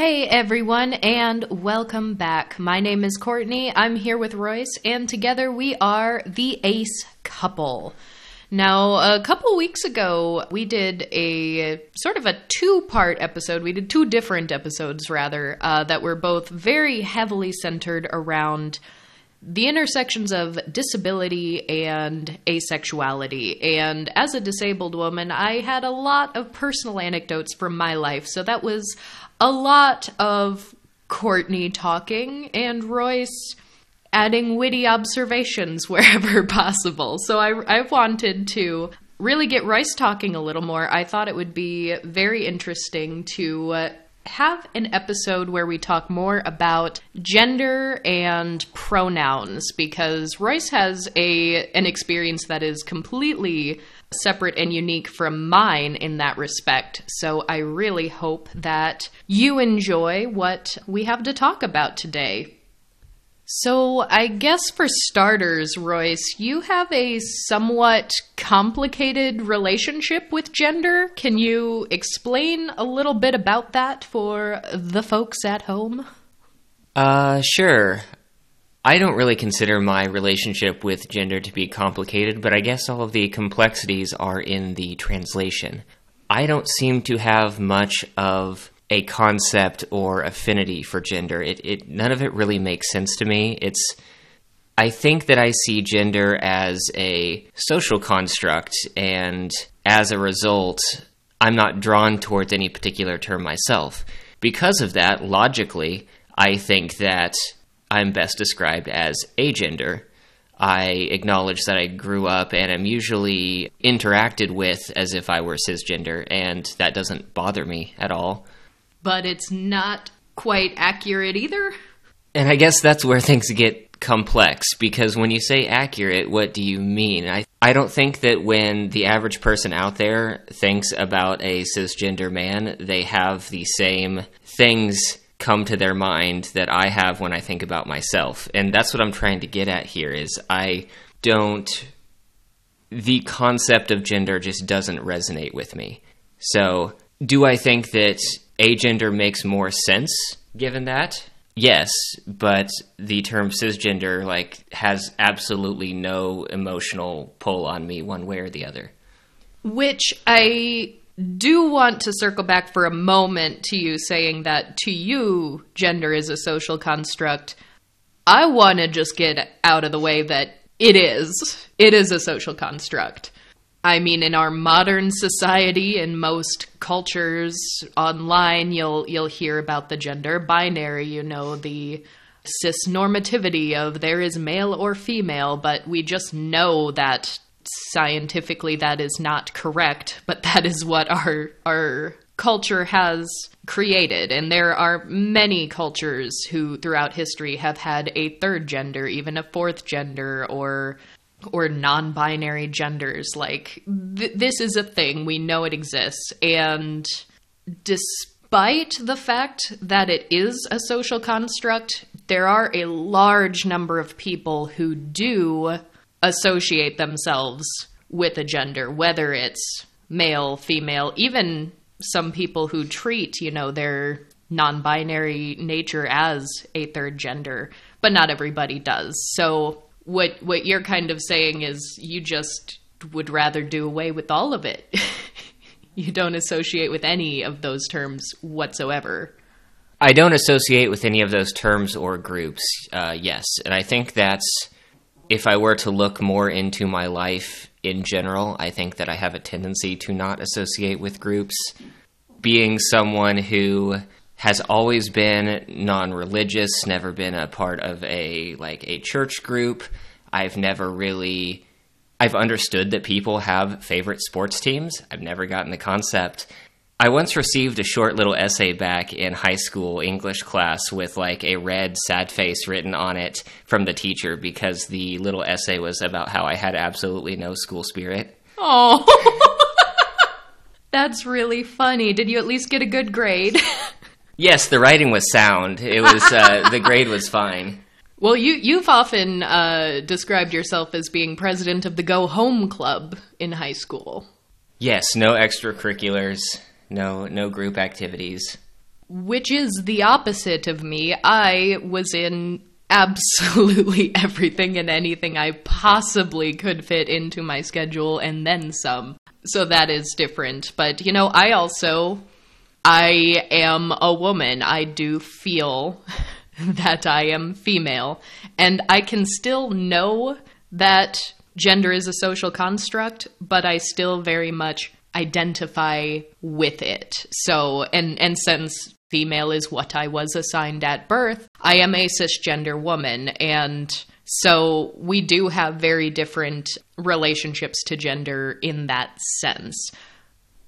Hey everyone, and welcome back. My name is Courtney. I'm here with Royce, and together we are the Ace Couple. Now, a couple weeks ago, we did a sort of a two part episode. We did two different episodes, rather, uh, that were both very heavily centered around the intersections of disability and asexuality. And as a disabled woman, I had a lot of personal anecdotes from my life. So that was a lot of Courtney talking and Royce adding witty observations wherever possible. So I, I wanted to really get Royce talking a little more. I thought it would be very interesting to have an episode where we talk more about gender and pronouns because Royce has a an experience that is completely separate and unique from mine in that respect. So I really hope that you enjoy what we have to talk about today. So, I guess for starters, Royce, you have a somewhat complicated relationship with gender. Can you explain a little bit about that for the folks at home? Uh, sure. I don't really consider my relationship with gender to be complicated, but I guess all of the complexities are in the translation. I don't seem to have much of a concept or affinity for gender. It, it none of it really makes sense to me. It's I think that I see gender as a social construct, and as a result, I'm not drawn towards any particular term myself. Because of that, logically, I think that I'm best described as agender. I acknowledge that I grew up and am usually interacted with as if I were cisgender, and that doesn't bother me at all but it's not quite accurate either. And I guess that's where things get complex because when you say accurate, what do you mean? I I don't think that when the average person out there thinks about a cisgender man, they have the same things come to their mind that I have when I think about myself. And that's what I'm trying to get at here is I don't the concept of gender just doesn't resonate with me. So, do I think that agender makes more sense given that. Yes, but the term cisgender like has absolutely no emotional pull on me one way or the other. Which I do want to circle back for a moment to you saying that to you gender is a social construct. I want to just get out of the way that it is. It is a social construct. I mean, in our modern society, in most cultures online, you'll you'll hear about the gender binary. You know the cis normativity of there is male or female, but we just know that scientifically that is not correct. But that is what our our culture has created, and there are many cultures who, throughout history, have had a third gender, even a fourth gender, or or non binary genders. Like, th- this is a thing. We know it exists. And despite the fact that it is a social construct, there are a large number of people who do associate themselves with a gender, whether it's male, female, even some people who treat, you know, their non binary nature as a third gender, but not everybody does. So what what you're kind of saying is you just would rather do away with all of it. you don't associate with any of those terms whatsoever. I don't associate with any of those terms or groups. Uh, yes, and I think that's if I were to look more into my life in general, I think that I have a tendency to not associate with groups. Being someone who has always been non-religious, never been a part of a like a church group. I've never really I've understood that people have favorite sports teams. I've never gotten the concept. I once received a short little essay back in high school English class with like a red sad face written on it from the teacher because the little essay was about how I had absolutely no school spirit. Oh. That's really funny. Did you at least get a good grade? Yes, the writing was sound. It was uh, the grade was fine. Well, you you've often uh, described yourself as being president of the Go Home Club in high school. Yes, no extracurriculars, no no group activities. which is the opposite of me. I was in absolutely everything and anything I possibly could fit into my schedule and then some. So that is different. But, you know, I also I am a woman. I do feel that I am female and I can still know that gender is a social construct, but I still very much identify with it. So, and and since female is what I was assigned at birth, I am a cisgender woman and so we do have very different relationships to gender in that sense.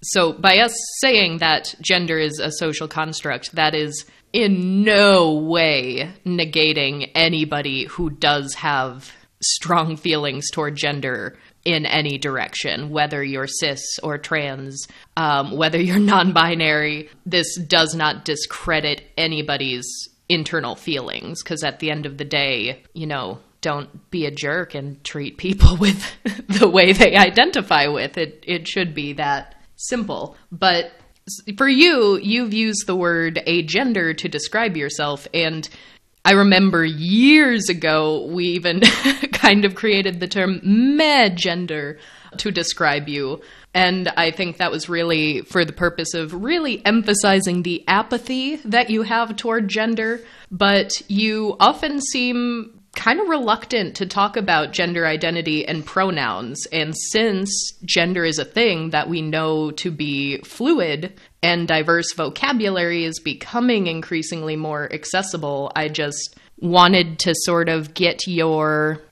So by us saying that gender is a social construct, that is in no way negating anybody who does have strong feelings toward gender in any direction, whether you're cis or trans, um, whether you're non binary. This does not discredit anybody's internal feelings because at the end of the day, you know, don't be a jerk and treat people with the way they identify with it. It should be that simple. But for you, you've used the word agender to describe yourself, and I remember years ago we even kind of created the term gender to describe you. And I think that was really for the purpose of really emphasizing the apathy that you have toward gender. But you often seem kind of reluctant to talk about gender identity and pronouns. And since gender is a thing that we know to be fluid and diverse vocabulary is becoming increasingly more accessible, I just wanted to sort of get your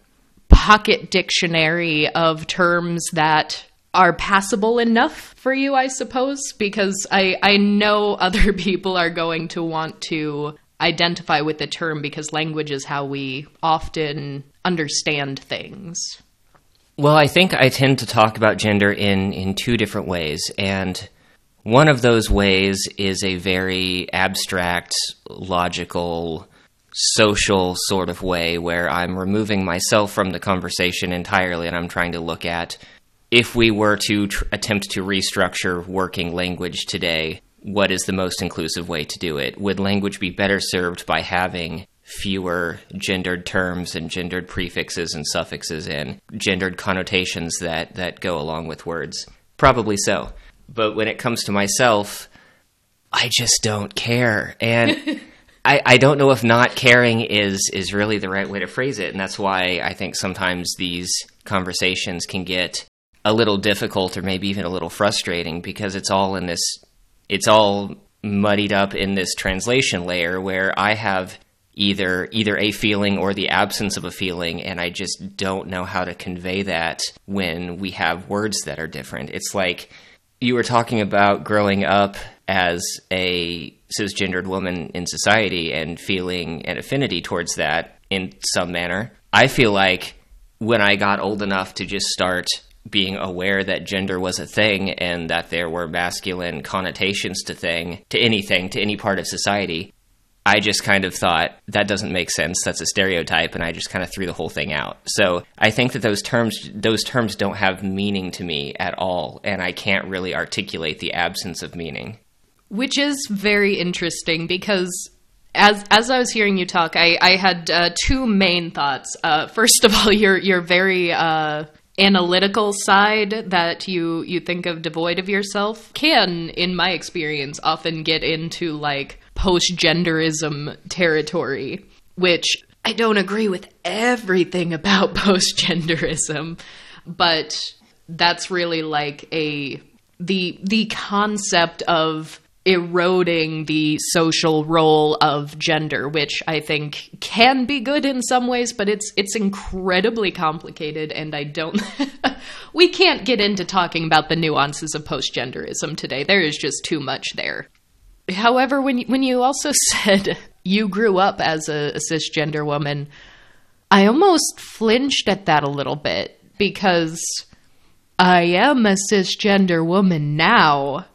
pocket dictionary of terms that are passable enough for you, I suppose, because I, I know other people are going to want to identify with the term because language is how we often understand things. Well, I think I tend to talk about gender in, in two different ways. And one of those ways is a very abstract, logical, social sort of way where I'm removing myself from the conversation entirely and I'm trying to look at if we were to tr- attempt to restructure working language today, what is the most inclusive way to do it? Would language be better served by having fewer gendered terms and gendered prefixes and suffixes and gendered connotations that, that go along with words? Probably so. But when it comes to myself, I just don't care. And I, I don't know if not caring is is really the right way to phrase it. And that's why I think sometimes these conversations can get a little difficult or maybe even a little frustrating because it's all in this it's all muddied up in this translation layer where I have either either a feeling or the absence of a feeling and I just don't know how to convey that when we have words that are different. It's like you were talking about growing up as a cisgendered woman in society and feeling an affinity towards that in some manner. I feel like when I got old enough to just start being aware that gender was a thing and that there were masculine connotations to thing to anything to any part of society i just kind of thought that doesn't make sense. That's a stereotype and i just kind of threw the whole thing out. So i think that those terms those terms don't have meaning to me at all and i can't really articulate the absence of meaning. Which is very interesting because as as I was hearing you talk, I, I had uh, two main thoughts. Uh, first of all, you're you're very uh, analytical side that you you think of devoid of yourself can in my experience often get into like post-genderism territory which I don't agree with everything about post-genderism but that's really like a the the concept of eroding the social role of gender, which I think can be good in some ways, but it's it's incredibly complicated and I don't we can't get into talking about the nuances of postgenderism today. There is just too much there. However, when when you also said you grew up as a, a cisgender woman, I almost flinched at that a little bit because I am a cisgender woman now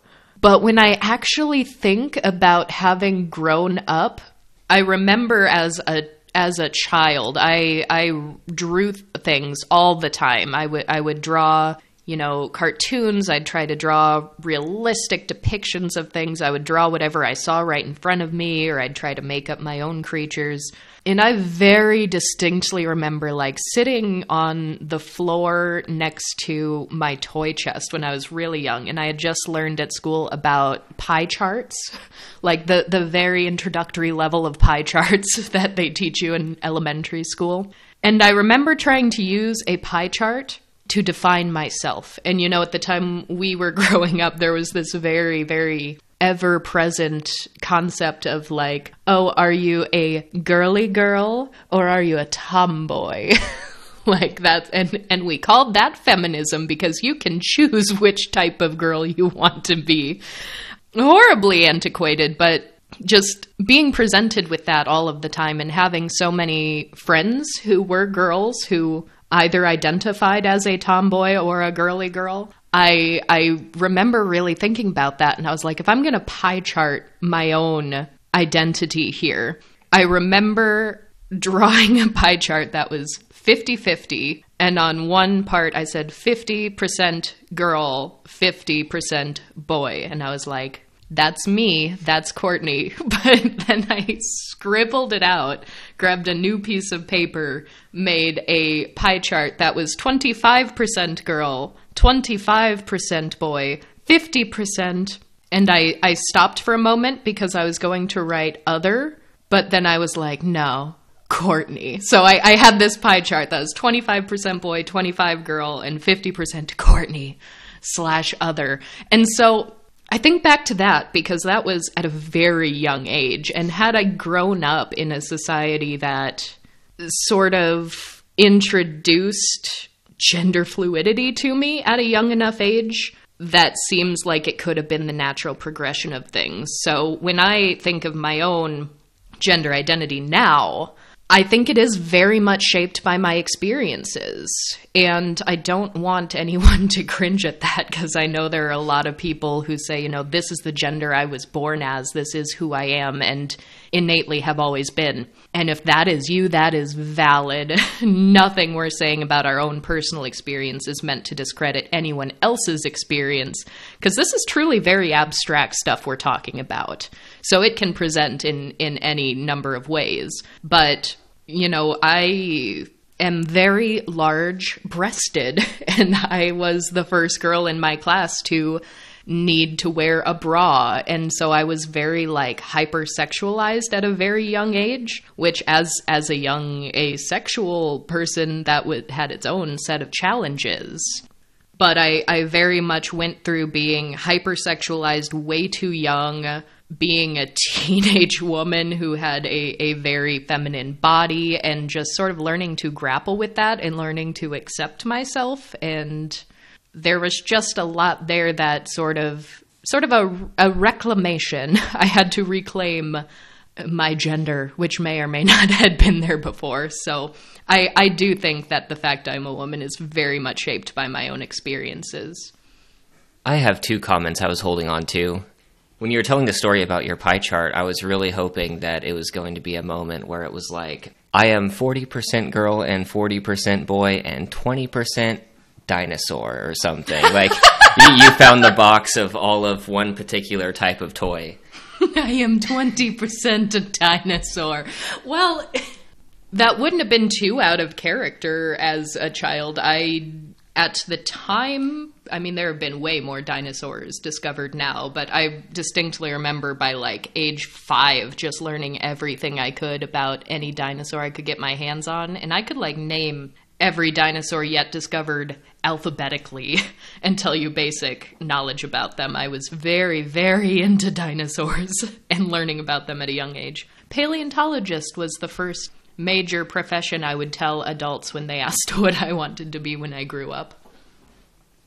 but when I actually think about having grown up, I remember as a as a child, I I drew things all the time. I would I would draw you know, cartoons. I'd try to draw realistic depictions of things. I would draw whatever I saw right in front of me, or I'd try to make up my own creatures. And I very distinctly remember like sitting on the floor next to my toy chest when I was really young. And I had just learned at school about pie charts, like the, the very introductory level of pie charts that they teach you in elementary school. And I remember trying to use a pie chart to define myself. And you know, at the time we were growing up, there was this very, very ever present concept of like, oh, are you a girly girl or are you a tomboy? like that's and and we called that feminism because you can choose which type of girl you want to be. Horribly antiquated, but just being presented with that all of the time and having so many friends who were girls who either identified as a tomboy or a girly girl. I I remember really thinking about that and I was like if I'm going to pie chart my own identity here. I remember drawing a pie chart that was 50-50 and on one part I said 50% girl, 50% boy and I was like that's me, that's Courtney. But then I scribbled it out, grabbed a new piece of paper, made a pie chart that was 25% girl, 25% boy, 50%. And I, I stopped for a moment because I was going to write other, but then I was like, no, Courtney. So I, I had this pie chart that was 25% boy, 25 girl, and 50% Courtney slash other. And so I think back to that because that was at a very young age. And had I grown up in a society that sort of introduced gender fluidity to me at a young enough age, that seems like it could have been the natural progression of things. So when I think of my own gender identity now, I think it is very much shaped by my experiences. And I don't want anyone to cringe at that because I know there are a lot of people who say, you know, this is the gender I was born as, this is who I am, and innately have always been. And if that is you, that is valid. Nothing we're saying about our own personal experience is meant to discredit anyone else's experience because this is truly very abstract stuff we're talking about. So it can present in in any number of ways. But, you know, I am very large breasted and I was the first girl in my class to need to wear a bra. And so I was very like hypersexualized at a very young age which as as a young asexual person that had its own set of challenges. But I I very much went through being hypersexualized way too young being a teenage woman who had a, a very feminine body and just sort of learning to grapple with that and learning to accept myself and there was just a lot there that sort of sort of a, a reclamation. I had to reclaim my gender which may or may not had been there before. So I, I do think that the fact i'm a woman is very much shaped by my own experiences. I have two comments I was holding on to. When you were telling the story about your pie chart, I was really hoping that it was going to be a moment where it was like, I am 40% girl and 40% boy and 20% dinosaur or something. like, you, you found the box of all of one particular type of toy. I am 20% a dinosaur. Well, that wouldn't have been too out of character as a child. I at the time, I mean, there have been way more dinosaurs discovered now, but I distinctly remember by like age five just learning everything I could about any dinosaur I could get my hands on. And I could like name every dinosaur yet discovered alphabetically and tell you basic knowledge about them. I was very, very into dinosaurs and learning about them at a young age. Paleontologist was the first major profession I would tell adults when they asked what I wanted to be when I grew up.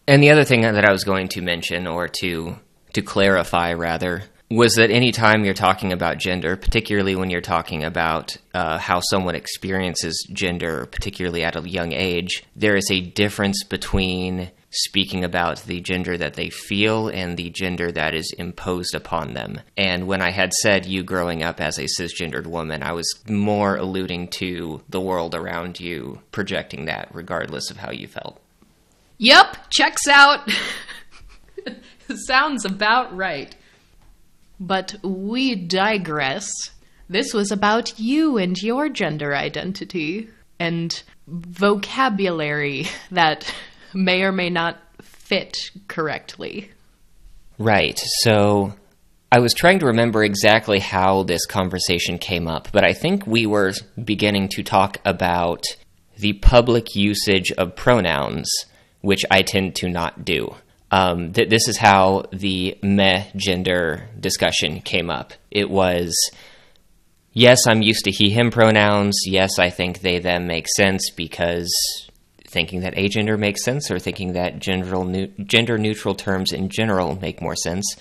And the other thing that I was going to mention, or to to clarify rather, was that anytime you're talking about gender, particularly when you're talking about uh, how someone experiences gender, particularly at a young age, there is a difference between speaking about the gender that they feel and the gender that is imposed upon them. And when I had said you growing up as a cisgendered woman, I was more alluding to the world around you projecting that regardless of how you felt. Yep, checks out. Sounds about right. But we digress. This was about you and your gender identity and vocabulary that may or may not fit correctly. Right. So I was trying to remember exactly how this conversation came up, but I think we were beginning to talk about the public usage of pronouns, which I tend to not do. Um, th- this is how the meh gender discussion came up. It was, yes, I'm used to he, him pronouns. Yes, I think they, them make sense because thinking that agender makes sense or thinking that gender, gender neutral terms in general make more sense.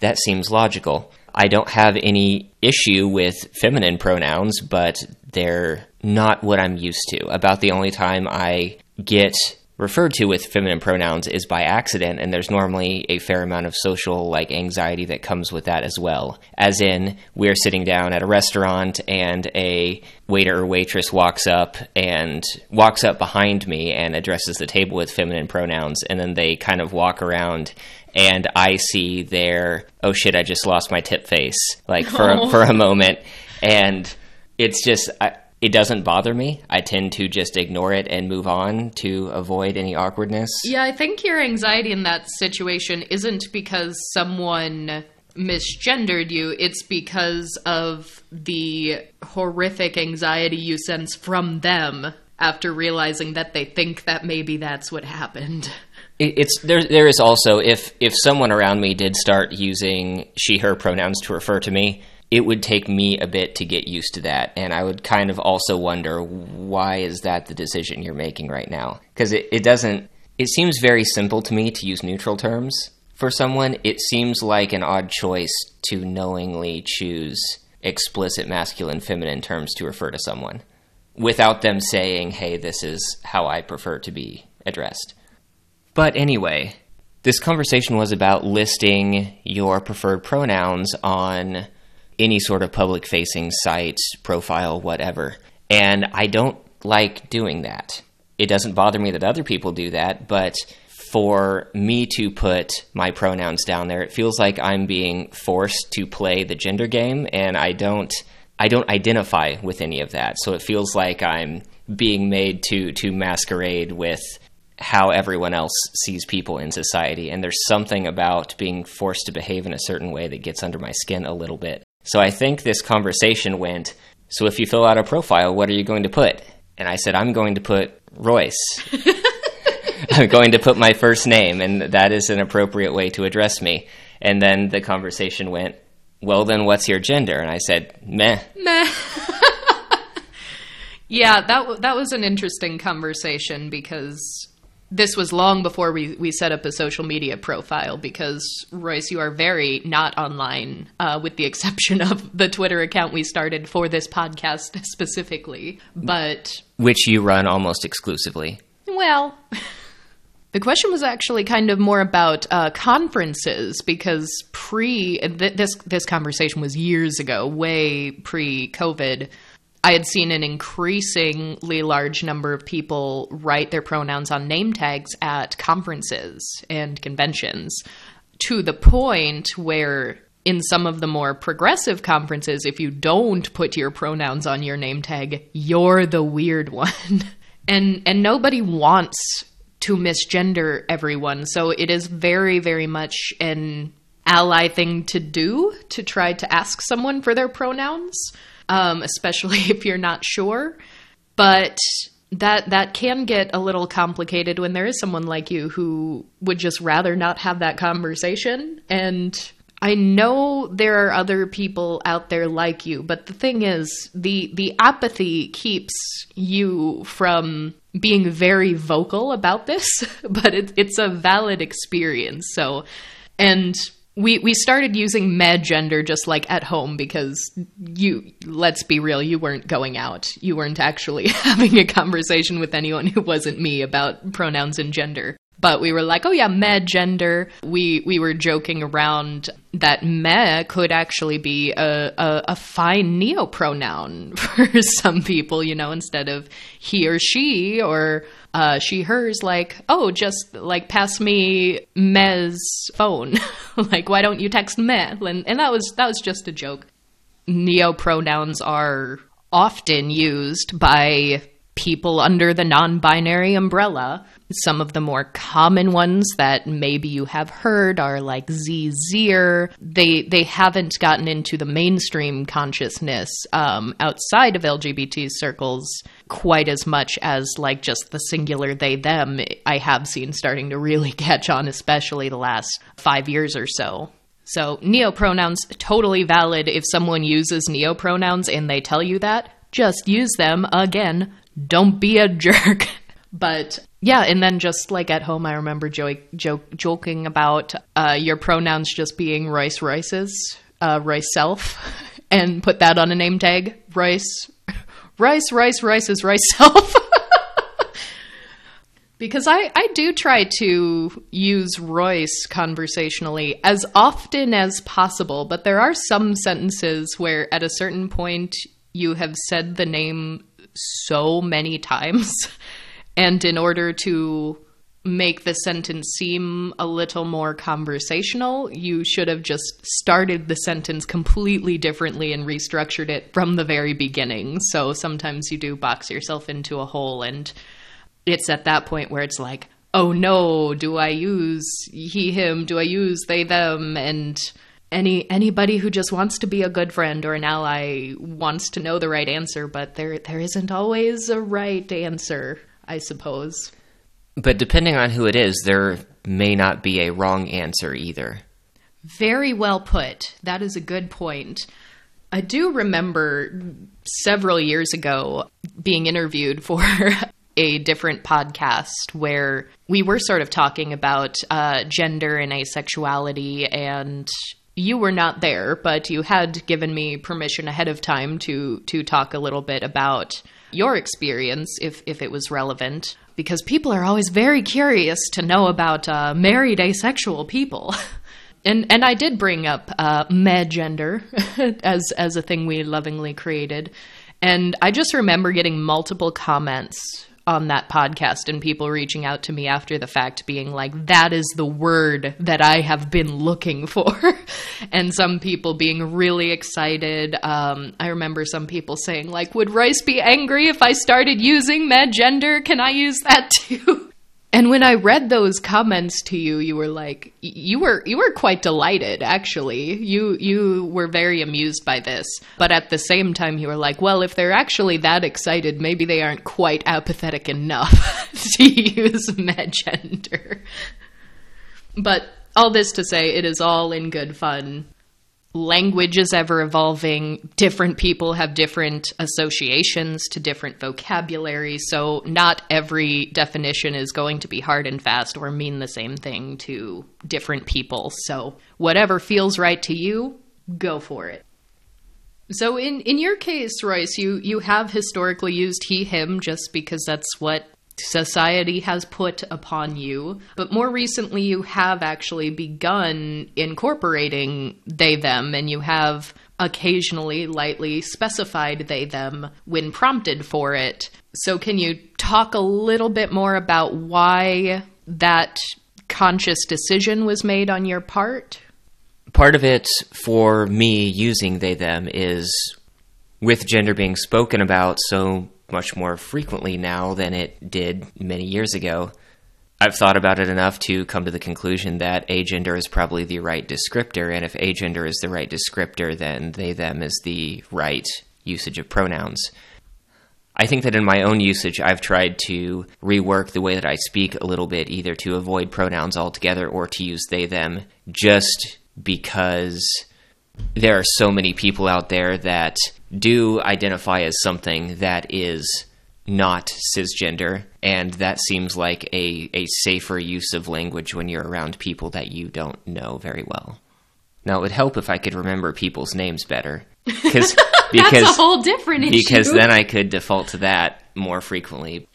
That seems logical. I don't have any issue with feminine pronouns, but they're not what I'm used to. About the only time I get referred to with feminine pronouns is by accident and there's normally a fair amount of social like anxiety that comes with that as well. As in we're sitting down at a restaurant and a waiter or waitress walks up and walks up behind me and addresses the table with feminine pronouns and then they kind of walk around and I see their oh shit I just lost my tip face like for a, oh. for a moment. And it's just I, it doesn't bother me. I tend to just ignore it and move on to avoid any awkwardness. Yeah, I think your anxiety in that situation isn't because someone misgendered you, it's because of the horrific anxiety you sense from them after realizing that they think that maybe that's what happened. It's there. There is also if if someone around me did start using she her pronouns to refer to me, it would take me a bit to get used to that. And I would kind of also wonder why is that the decision you're making right now? Because it, it doesn't, it seems very simple to me to use neutral terms for someone. It seems like an odd choice to knowingly choose explicit masculine, feminine terms to refer to someone without them saying, hey, this is how I prefer to be addressed. But anyway, this conversation was about listing your preferred pronouns on any sort of public facing site, profile, whatever. And I don't like doing that. It doesn't bother me that other people do that, but for me to put my pronouns down there, it feels like I'm being forced to play the gender game and I don't I don't identify with any of that. So it feels like I'm being made to to masquerade with how everyone else sees people in society and there's something about being forced to behave in a certain way that gets under my skin a little bit so I think this conversation went, so if you fill out a profile, what are you going to put? And I said, I'm going to put Royce. I'm going to put my first name, and that is an appropriate way to address me. And then the conversation went, well, then what's your gender? And I said, meh. Meh. yeah, that, that was an interesting conversation because this was long before we, we set up a social media profile because Royce, you are very not online, uh, with the exception of the Twitter account we started for this podcast specifically. But which you run almost exclusively. Well, the question was actually kind of more about uh, conferences because pre th- this this conversation was years ago, way pre COVID I had seen an increasingly large number of people write their pronouns on name tags at conferences and conventions to the point where in some of the more progressive conferences, if you don't put your pronouns on your name tag, you're the weird one. and and nobody wants to misgender everyone. So it is very, very much an ally thing to do to try to ask someone for their pronouns um, especially if you're not sure. But that that can get a little complicated when there is someone like you who would just rather not have that conversation and I know there are other people out there like you, but the thing is, the the apathy keeps you from being very vocal about this. But it, it's a valid experience. So, and we we started using meh gender just like at home because you let's be real you weren't going out. You weren't actually having a conversation with anyone who wasn't me about pronouns and gender. But we were like oh yeah meh gender. We we were joking around that me could actually be a, a, a fine neo pronoun for some people you know instead of he or she or uh, she, hers, like, oh, just like pass me Me's phone. like, why don't you text Me? And, and that was that was just a joke. Neo pronouns are often used by people under the non binary umbrella. Some of the more common ones that maybe you have heard are like Z Zir. They they haven't gotten into the mainstream consciousness um, outside of LGBT circles quite as much as like just the singular they them. I have seen starting to really catch on, especially the last five years or so. So neopronouns totally valid if someone uses neopronouns and they tell you that. Just use them again don't be a jerk. But yeah, and then just like at home, I remember jo- jo- joking about uh, your pronouns just being Royce Royce's, uh, Royce self, and put that on a name tag. Rice, Rice, Royce, Royce's Royce self. because I, I do try to use Royce conversationally as often as possible, but there are some sentences where at a certain point you have said the name so many times. And in order to make the sentence seem a little more conversational, you should have just started the sentence completely differently and restructured it from the very beginning. So sometimes you do box yourself into a hole, and it's at that point where it's like, oh no, do I use he, him? Do I use they, them? And any anybody who just wants to be a good friend or an ally wants to know the right answer, but there there isn't always a right answer, I suppose. But depending on who it is, there may not be a wrong answer either. Very well put. That is a good point. I do remember several years ago being interviewed for a different podcast where we were sort of talking about uh, gender and asexuality and you were not there, but you had given me permission ahead of time to to talk a little bit about your experience, if if it was relevant, because people are always very curious to know about uh, married asexual people. and and I did bring up uh, gender as as a thing we lovingly created, and I just remember getting multiple comments on that podcast and people reaching out to me after the fact being like that is the word that i have been looking for. And some people being really excited. Um, i remember some people saying like would Royce be angry if i started using meh gender? Can i use that too and when I read those comments to you, you were like, you were you were quite delighted. Actually, you you were very amused by this. But at the same time, you were like, well, if they're actually that excited, maybe they aren't quite apathetic enough to use gender. But all this to say, it is all in good fun language is ever evolving. Different people have different associations to different vocabulary. So, not every definition is going to be hard and fast or mean the same thing to different people. So, whatever feels right to you, go for it. So in in your case, Royce, you you have historically used he him just because that's what society has put upon you. But more recently, you have actually begun incorporating they them, and you have occasionally lightly specified they them when prompted for it. So, can you talk a little bit more about why that conscious decision was made on your part? Part of it for me using they them is with gender being spoken about so much more frequently now than it did many years ago. I've thought about it enough to come to the conclusion that agender is probably the right descriptor, and if agender is the right descriptor, then they them is the right usage of pronouns. I think that in my own usage, I've tried to rework the way that I speak a little bit, either to avoid pronouns altogether or to use they them, just because there are so many people out there that do identify as something that is not cisgender, and that seems like a, a safer use of language when you're around people that you don't know very well. Now, it would help if I could remember people's names better. Cause, because That's a whole different issue. Because then I could default to that more frequently.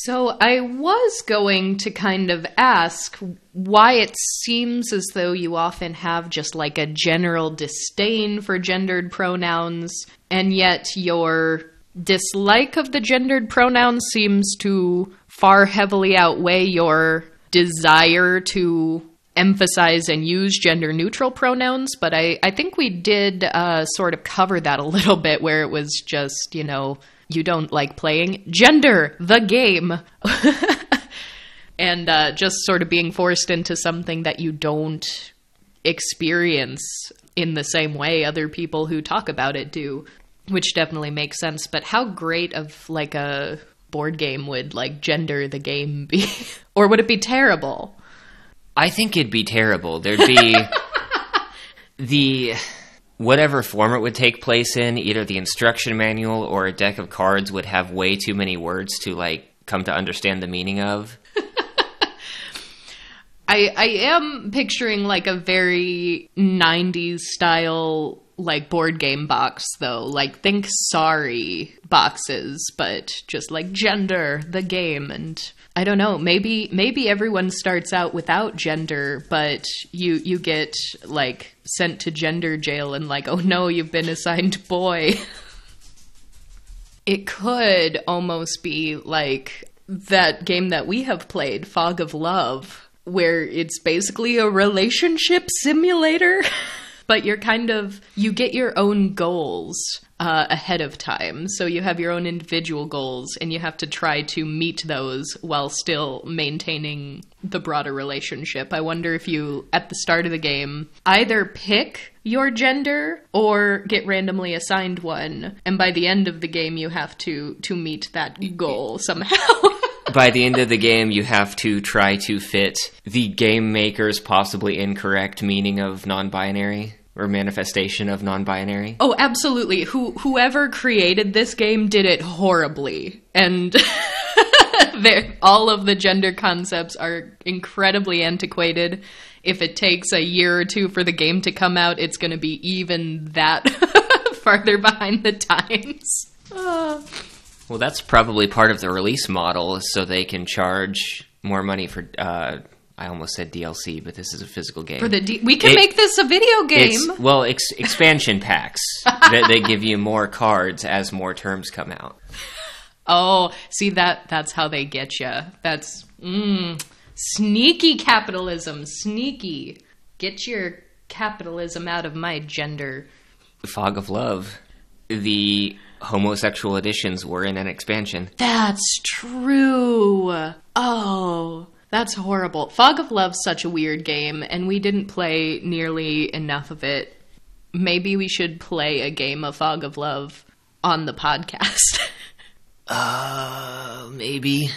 So I was going to kind of ask why it seems as though you often have just like a general disdain for gendered pronouns, and yet your dislike of the gendered pronouns seems to far heavily outweigh your desire to emphasize and use gender neutral pronouns, but I, I think we did uh, sort of cover that a little bit where it was just, you know, you don't like playing gender, the game. and uh, just sort of being forced into something that you don't experience in the same way other people who talk about it do, which definitely makes sense. But how great of like a board game would like gender the game be? or would it be terrible? I think it'd be terrible. There'd be the whatever form it would take place in, either the instruction manual or a deck of cards would have way too many words to like come to understand the meaning of. I I am picturing like a very 90s style like board game box though. Like think sorry boxes, but just like gender the game and I don't know, maybe maybe everyone starts out without gender, but you you get like sent to gender jail and like, "Oh no, you've been assigned boy." it could almost be like that game that we have played, Fog of Love where it's basically a relationship simulator. but you're kind of you get your own goals uh, ahead of time. So you have your own individual goals and you have to try to meet those while still maintaining the broader relationship. I wonder if you at the start of the game either pick your gender or get randomly assigned one. And by the end of the game you have to to meet that goal somehow by the end of the game, you have to try to fit the game maker's possibly incorrect meaning of non binary or manifestation of non binary. Oh, absolutely. Who whoever created this game did it horribly. And all of the gender concepts are incredibly antiquated. If it takes a year or two for the game to come out, it's going to be even that farther behind the times. Uh. Well, that's probably part of the release model, so they can charge more money for. Uh, I almost said DLC, but this is a physical game. For the D- we can it, make this a video game. well, ex- expansion packs that they give you more cards as more terms come out. Oh, see that that's how they get you. That's mm, sneaky capitalism, sneaky. Get your capitalism out of my gender. The Fog of Love. The homosexual editions were in an expansion. That's true. Oh, that's horrible. Fog of Love's such a weird game, and we didn't play nearly enough of it. Maybe we should play a game of Fog of Love on the podcast. uh, maybe.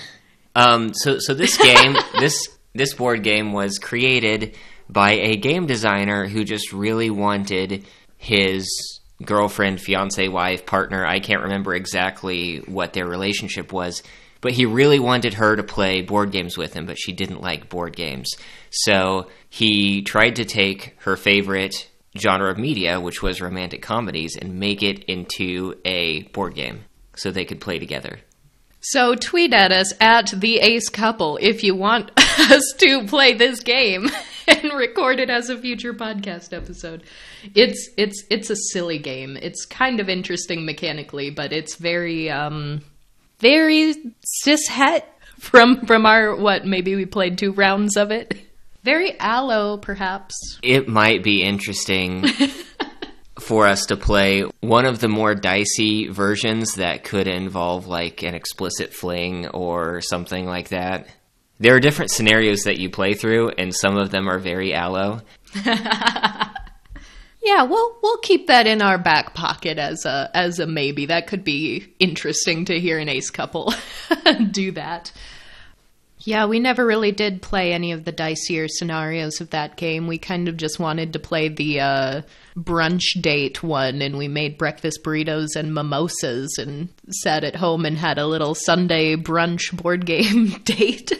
Um, so so this game, this this board game was created by a game designer who just really wanted his girlfriend, fiance, wife, partner. I can't remember exactly what their relationship was, but he really wanted her to play board games with him, but she didn't like board games. So he tried to take her favorite genre of media, which was romantic comedies, and make it into a board game so they could play together. So tweet at us at the Ace Couple if you want us to play this game and record it as a future podcast episode. It's it's it's a silly game. It's kind of interesting mechanically, but it's very um very cishet from from our what maybe we played two rounds of it. Very allo, perhaps. It might be interesting for us to play one of the more dicey versions that could involve like an explicit fling or something like that. There are different scenarios that you play through, and some of them are very allo. yeah, we'll we'll keep that in our back pocket as a as a maybe. That could be interesting to hear an ace couple do that. Yeah, we never really did play any of the dicier scenarios of that game. We kind of just wanted to play the uh, brunch date one, and we made breakfast burritos and mimosas and sat at home and had a little Sunday brunch board game date.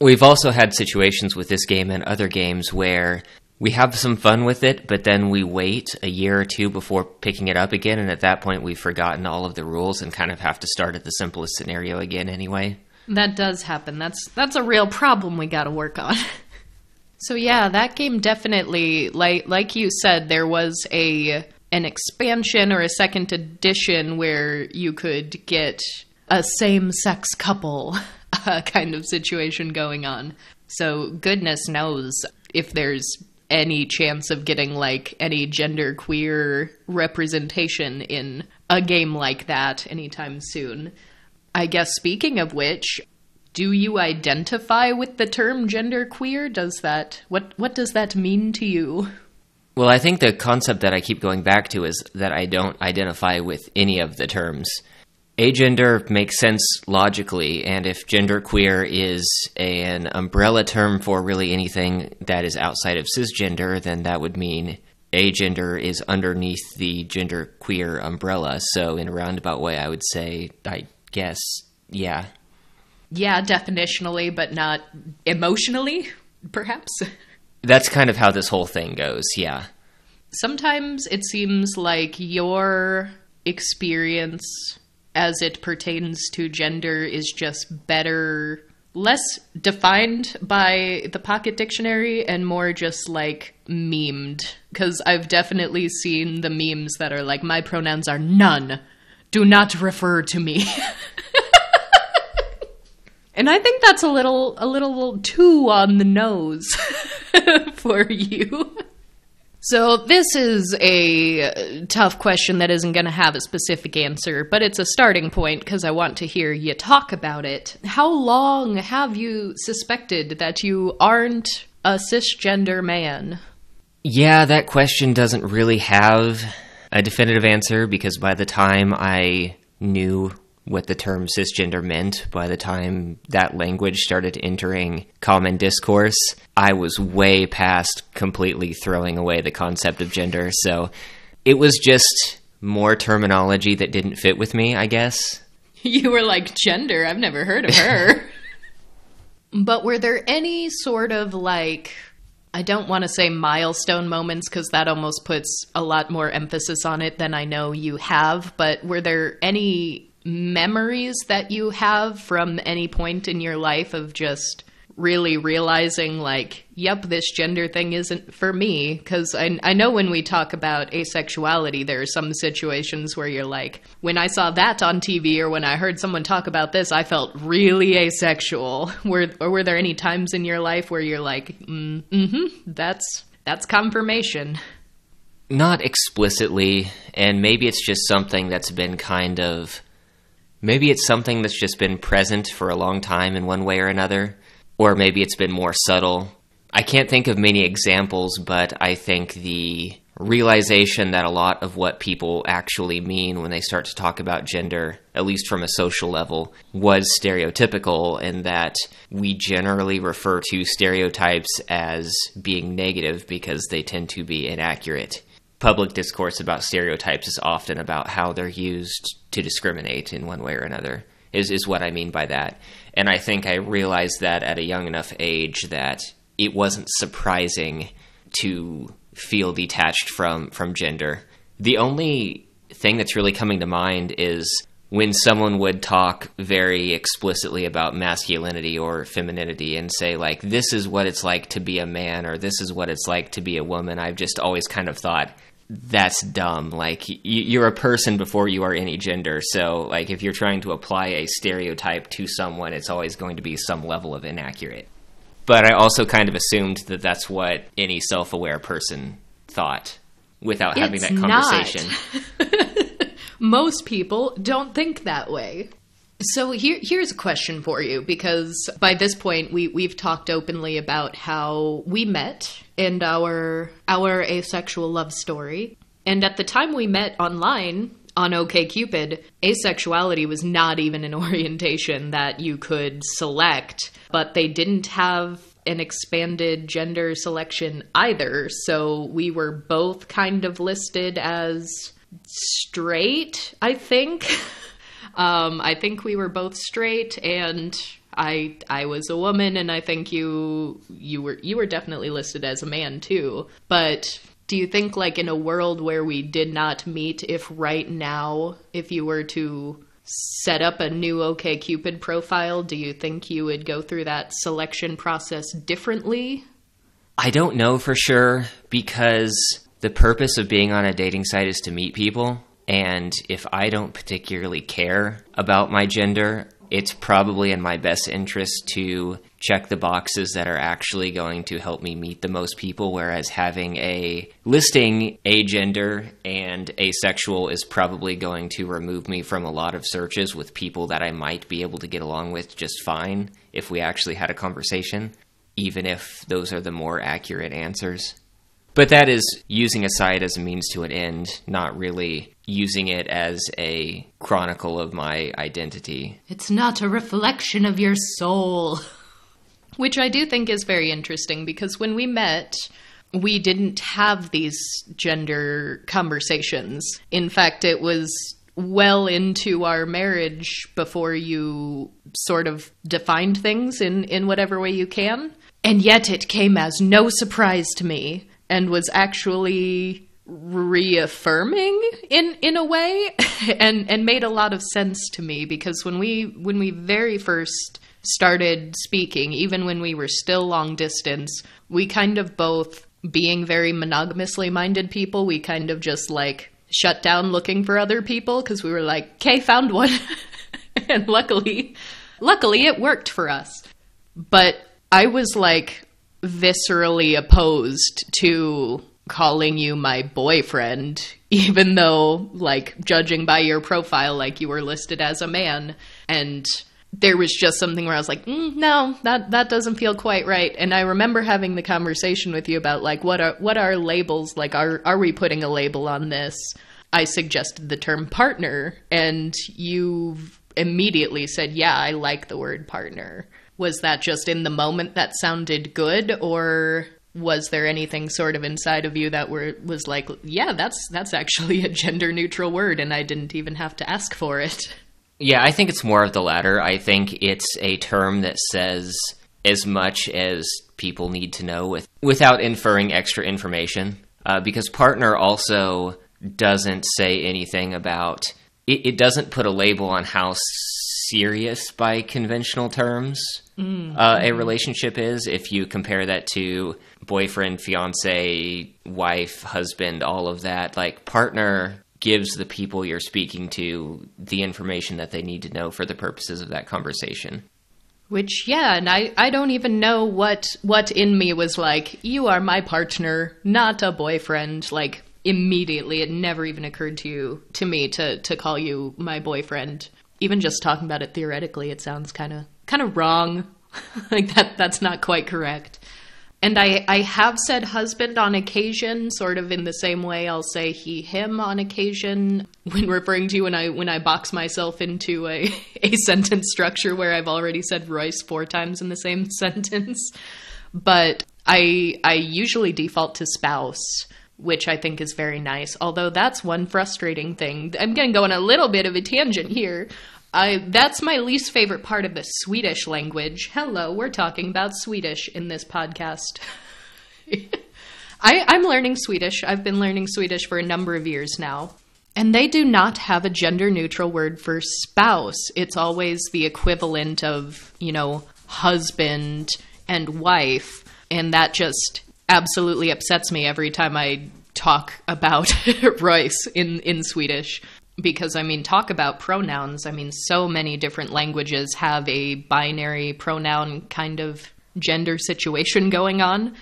We've also had situations with this game and other games where we have some fun with it, but then we wait a year or two before picking it up again, and at that point we've forgotten all of the rules and kind of have to start at the simplest scenario again anyway. That does happen. That's that's a real problem we got to work on. so yeah, that game definitely like like you said there was a an expansion or a second edition where you could get a same-sex couple uh, kind of situation going on. So goodness knows if there's any chance of getting like any gender queer representation in a game like that anytime soon. I guess speaking of which, do you identify with the term gender queer? Does that what what does that mean to you? Well, I think the concept that I keep going back to is that I don't identify with any of the terms. Agender makes sense logically, and if genderqueer is an umbrella term for really anything that is outside of cisgender, then that would mean agender is underneath the genderqueer umbrella. So, in a roundabout way, I would say, I guess, yeah. Yeah, definitionally, but not emotionally, perhaps. That's kind of how this whole thing goes, yeah. Sometimes it seems like your experience as it pertains to gender is just better less defined by the pocket dictionary and more just like memed. Because i've definitely seen the memes that are like my pronouns are none. Do not refer to me. And i think that's a little a little too on the nose for you so, this is a uh, tough question that isn't going to have a specific answer, but it's a starting point because I want to hear you talk about it. How long have you suspected that you aren't a cisgender man? Yeah, that question doesn't really have a definitive answer because by the time I knew what the term cisgender meant by the time that language started entering common discourse. I was way past completely throwing away the concept of gender. So it was just more terminology that didn't fit with me, I guess. You were like, gender? I've never heard of her. but were there any sort of like. I don't want to say milestone moments because that almost puts a lot more emphasis on it than I know you have. But were there any memories that you have from any point in your life of just really realizing like yep this gender thing isn't for me? Because I, I know when we talk about asexuality there are some situations where you're like when i saw that on tv or when i heard someone talk about this i felt really asexual. Were, or were there any times in your life where you're like mm, mm-hmm that's that's confirmation? Not explicitly and maybe it's just something that's been kind of Maybe it's something that's just been present for a long time in one way or another, or maybe it's been more subtle. I can't think of many examples, but I think the realization that a lot of what people actually mean when they start to talk about gender, at least from a social level, was stereotypical, and that we generally refer to stereotypes as being negative because they tend to be inaccurate public discourse about stereotypes is often about how they're used to discriminate in one way or another is is what I mean by that. And I think I realized that at a young enough age that it wasn't surprising to feel detached from from gender. The only thing that's really coming to mind is when someone would talk very explicitly about masculinity or femininity and say like this is what it's like to be a man or this is what it's like to be a woman i've just always kind of thought that's dumb. Like you're a person before you are any gender. So like if you're trying to apply a stereotype to someone it's always going to be some level of inaccurate. But i also kind of assumed that that's what any self-aware person thought without having it's that conversation most people don't think that way. So here, here's a question for you because by this point we we've talked openly about how we met and our our asexual love story. And at the time we met online on OKCupid, asexuality was not even an orientation that you could select, but they didn't have an expanded gender selection either. So we were both kind of listed as straight, I think. um, I think we were both straight and I I was a woman and I think you you were you were definitely listed as a man too. But do you think like in a world where we did not meet if right now if you were to set up a new OKCupid profile, do you think you would go through that selection process differently? I don't know for sure because the purpose of being on a dating site is to meet people. And if I don't particularly care about my gender, it's probably in my best interest to check the boxes that are actually going to help me meet the most people, whereas having a listing a gender and asexual is probably going to remove me from a lot of searches with people that I might be able to get along with just fine if we actually had a conversation, even if those are the more accurate answers. But that is using a site as a means to an end, not really using it as a chronicle of my identity. It's not a reflection of your soul. Which I do think is very interesting because when we met, we didn't have these gender conversations. In fact, it was well into our marriage before you sort of defined things in, in whatever way you can. And yet it came as no surprise to me and was actually reaffirming in in a way and and made a lot of sense to me because when we when we very first started speaking even when we were still long distance we kind of both being very monogamously minded people we kind of just like shut down looking for other people because we were like okay found one. And luckily luckily it worked for us. But i was like viscerally opposed to calling you my boyfriend, even though, like, judging by your profile, like you were listed as a man. And there was just something where I was like, mm, no, that that doesn't feel quite right. And I remember having the conversation with you about like what are what are labels like are are we putting a label on this? I suggested the term partner, and you immediately said, "Yeah, I like the word partner." Was that just in the moment that sounded good, or was there anything sort of inside of you that were was like, yeah, that's that's actually a gender neutral word, and I didn't even have to ask for it? Yeah, I think it's more of the latter. I think it's a term that says as much as people need to know with without inferring extra information. Uh, because partner also doesn't say anything about it, it doesn't put a label on how serious by conventional terms mm-hmm. uh, a relationship is if you compare that to boyfriend, fiance, wife, husband, all of that. Like, partner gives the people you're speaking to the information that they need to know for the purposes of that conversation. Which yeah, and I, I don't even know what what in me was like, you are my partner, not a boyfriend. Like immediately it never even occurred to you to me to to call you my boyfriend even just talking about it theoretically, it sounds kind of kind of wrong. like that that's not quite correct. And I, I have said husband on occasion, sort of in the same way I'll say he, him on occasion when referring to you when I when I box myself into a, a sentence structure where I've already said Royce four times in the same sentence. But I I usually default to spouse which I think is very nice. Although that's one frustrating thing. I'm going to go on a little bit of a tangent here. I, that's my least favorite part of the Swedish language. Hello, we're talking about Swedish in this podcast. I, I'm learning Swedish. I've been learning Swedish for a number of years now. And they do not have a gender neutral word for spouse. It's always the equivalent of, you know, husband and wife. And that just absolutely upsets me every time I talk about Royce in, in Swedish. Because, I mean, talk about pronouns. I mean, so many different languages have a binary pronoun kind of gender situation going on.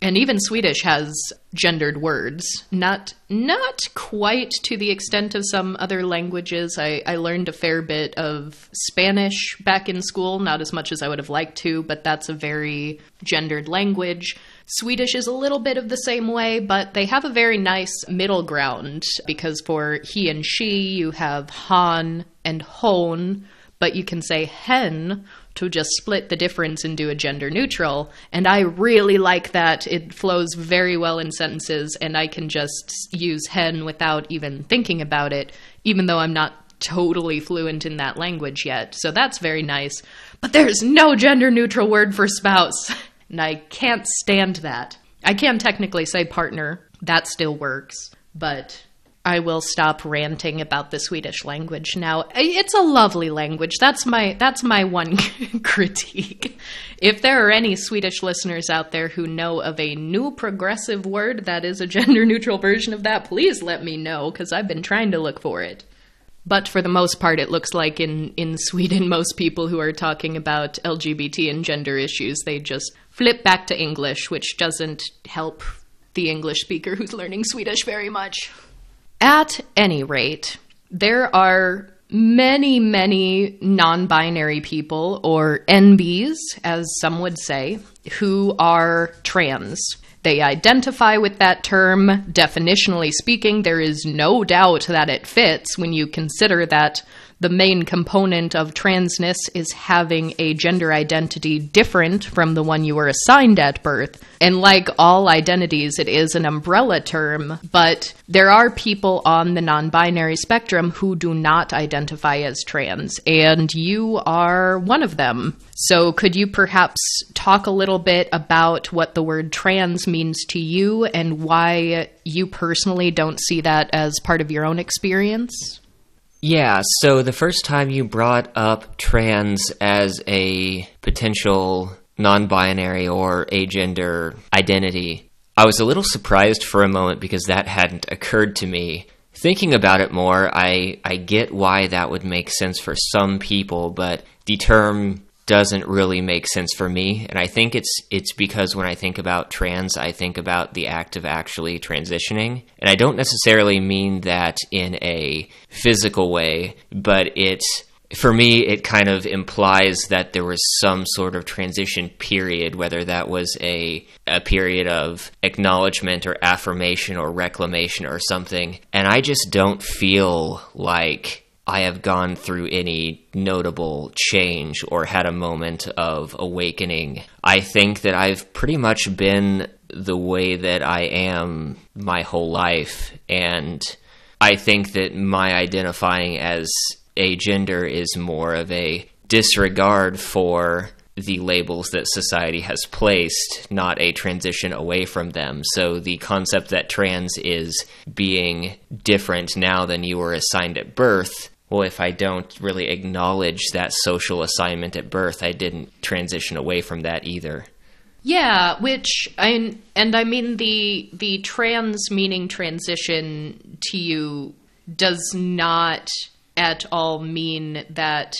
And even Swedish has gendered words. Not not quite to the extent of some other languages. I, I learned a fair bit of Spanish back in school, not as much as I would have liked to, but that's a very gendered language. Swedish is a little bit of the same way, but they have a very nice middle ground because for he and she, you have han and hon, but you can say hen to just split the difference and do a gender neutral. And I really like that. It flows very well in sentences, and I can just use hen without even thinking about it, even though I'm not totally fluent in that language yet. So that's very nice. But there's no gender neutral word for spouse. And I can't stand that. I can technically say partner, that still works, but I will stop ranting about the Swedish language now. It's a lovely language. That's my that's my one critique. If there are any Swedish listeners out there who know of a new progressive word that is a gender neutral version of that, please let me know cuz I've been trying to look for it. But for the most part, it looks like in, in Sweden, most people who are talking about LGBT and gender issues, they just flip back to English, which doesn't help the English speaker who's learning Swedish very much. At any rate, there are many, many non binary people, or NBs, as some would say, who are trans. They identify with that term. Definitionally speaking, there is no doubt that it fits when you consider that the main component of transness is having a gender identity different from the one you were assigned at birth. And like all identities, it is an umbrella term, but there are people on the non binary spectrum who do not identify as trans, and you are one of them. So, could you perhaps talk a little bit about what the word trans means to you and why you personally don't see that as part of your own experience? Yeah, so the first time you brought up trans as a potential non binary or agender identity, I was a little surprised for a moment because that hadn't occurred to me. Thinking about it more, I, I get why that would make sense for some people, but the term doesn't really make sense for me. And i think it's it's because when i think about trans i think about the act of actually transitioning. And i don't necessarily mean that in a physical way but it's for me it kind of implies that there was some sort of transition period whether that was a a period of acknowledgement or affirmation or reclamation or something. And i just don't feel like I have gone through any notable change or had a moment of awakening. I think that I've pretty much been the way that I am my whole life. And I think that my identifying as agender is more of a disregard for the labels that society has placed, not a transition away from them. So the concept that trans is being different now than you were assigned at birth well, if I don't really acknowledge that social assignment at birth, I didn't transition away from that either. Yeah, which I and I mean the the trans meaning transition to you does not at all mean that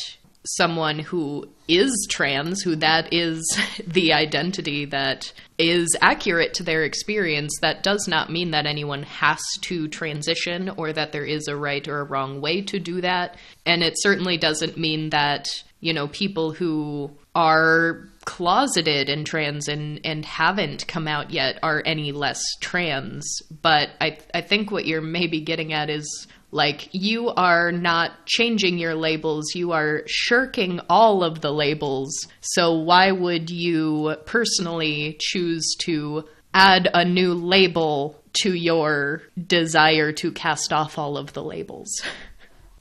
someone who is trans, who that is the identity that is accurate to their experience, that does not mean that anyone has to transition or that there is a right or a wrong way to do that. And it certainly doesn't mean that, you know, people who are closeted in trans and, and haven't come out yet are any less trans. But I I think what you're maybe getting at is like, you are not changing your labels, you are shirking all of the labels. So, why would you personally choose to add a new label to your desire to cast off all of the labels?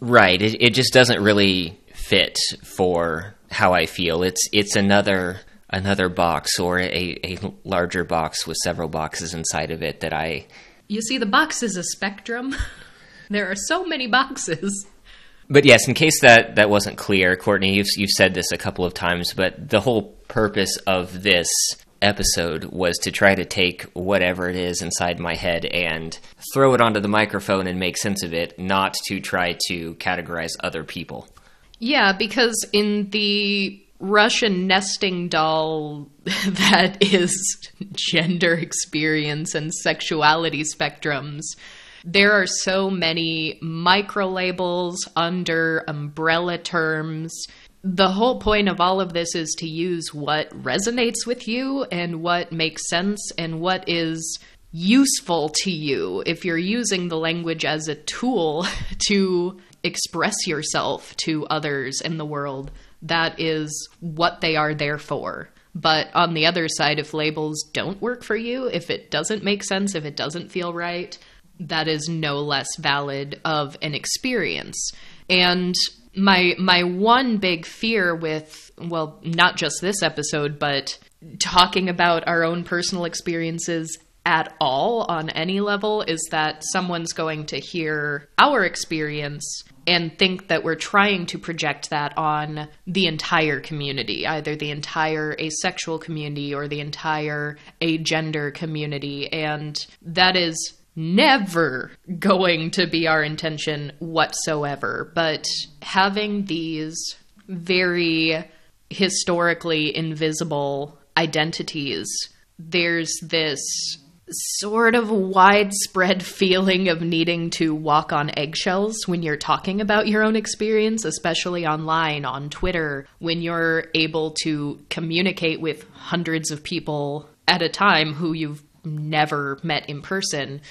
Right. It, it just doesn't really fit for how I feel. It's it's another another box or a, a larger box with several boxes inside of it that I You see the box is a spectrum. There are so many boxes. But yes, in case that that wasn't clear, Courtney, you've you've said this a couple of times, but the whole purpose of this episode was to try to take whatever it is inside my head and throw it onto the microphone and make sense of it, not to try to categorize other people. Yeah, because in the Russian nesting doll that is gender experience and sexuality spectrums, there are so many micro labels under umbrella terms. The whole point of all of this is to use what resonates with you and what makes sense and what is useful to you if you're using the language as a tool to express yourself to others in the world. That is what they are there for. But on the other side, if labels don't work for you, if it doesn't make sense, if it doesn't feel right, that is no less valid of an experience. And my my one big fear with well, not just this episode, but talking about our own personal experiences at all on any level is that someone's going to hear our experience and think that we're trying to project that on the entire community, either the entire asexual community or the entire agender community. And that is never going to be our intention whatsoever. But having these very historically invisible identities, there's this sort of widespread feeling of needing to walk on eggshells when you're talking about your own experience, especially online, on Twitter, when you're able to communicate with hundreds of people at a time who you've never met in person.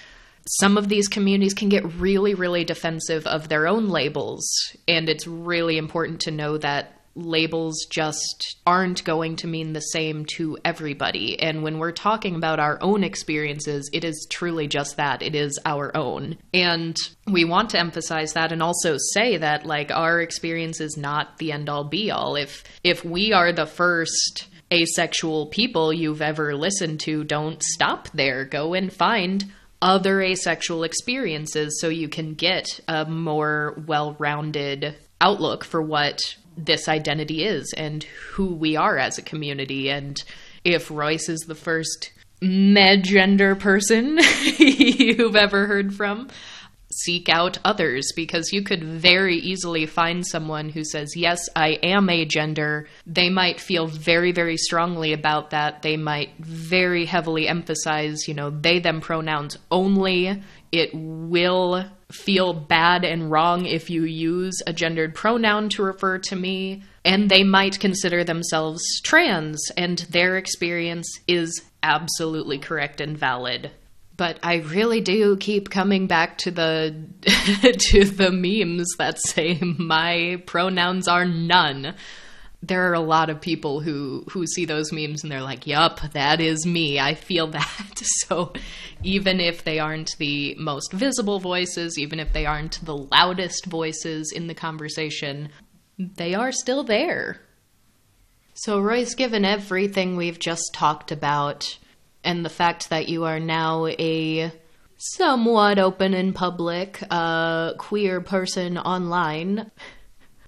Some of these communities can get really, really defensive of their own labels, and it's really important to know that labels just aren't going to mean the same to everybody. And when we're talking about our own experiences, it is truly just that it is our own. And we want to emphasize that and also say that like our experience is not the end all be all. If if we are the first asexual people you've ever listened to, don't stop there. Go and find other asexual experiences so you can get a more well rounded outlook for what this identity is and who we are as a community. And if Royce is the first gender person you've ever heard from, seek out others because you could very easily find someone who says, Yes, I am agender. They might feel very, very strongly about that. They might very heavily emphasize, you know, they, them pronouns only. It will feel bad and wrong if you use a gendered pronoun to refer to me. And they might consider themselves trans, and their experience is absolutely correct and valid but I really do keep coming back to the to the memes that say my pronouns are none. There are a lot of people who who see those memes and they're like, "Yup, that is me. I feel that." So, even if they aren't the most visible voices, even if they aren't the loudest voices in the conversation, they are still there. So, Royce, given everything we've just talked about, and the fact that you are now a somewhat open and public uh, queer person online.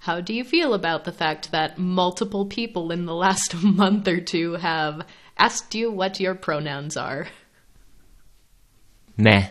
How do you feel about the fact that multiple people in the last month or two have asked you what your pronouns are? Meh.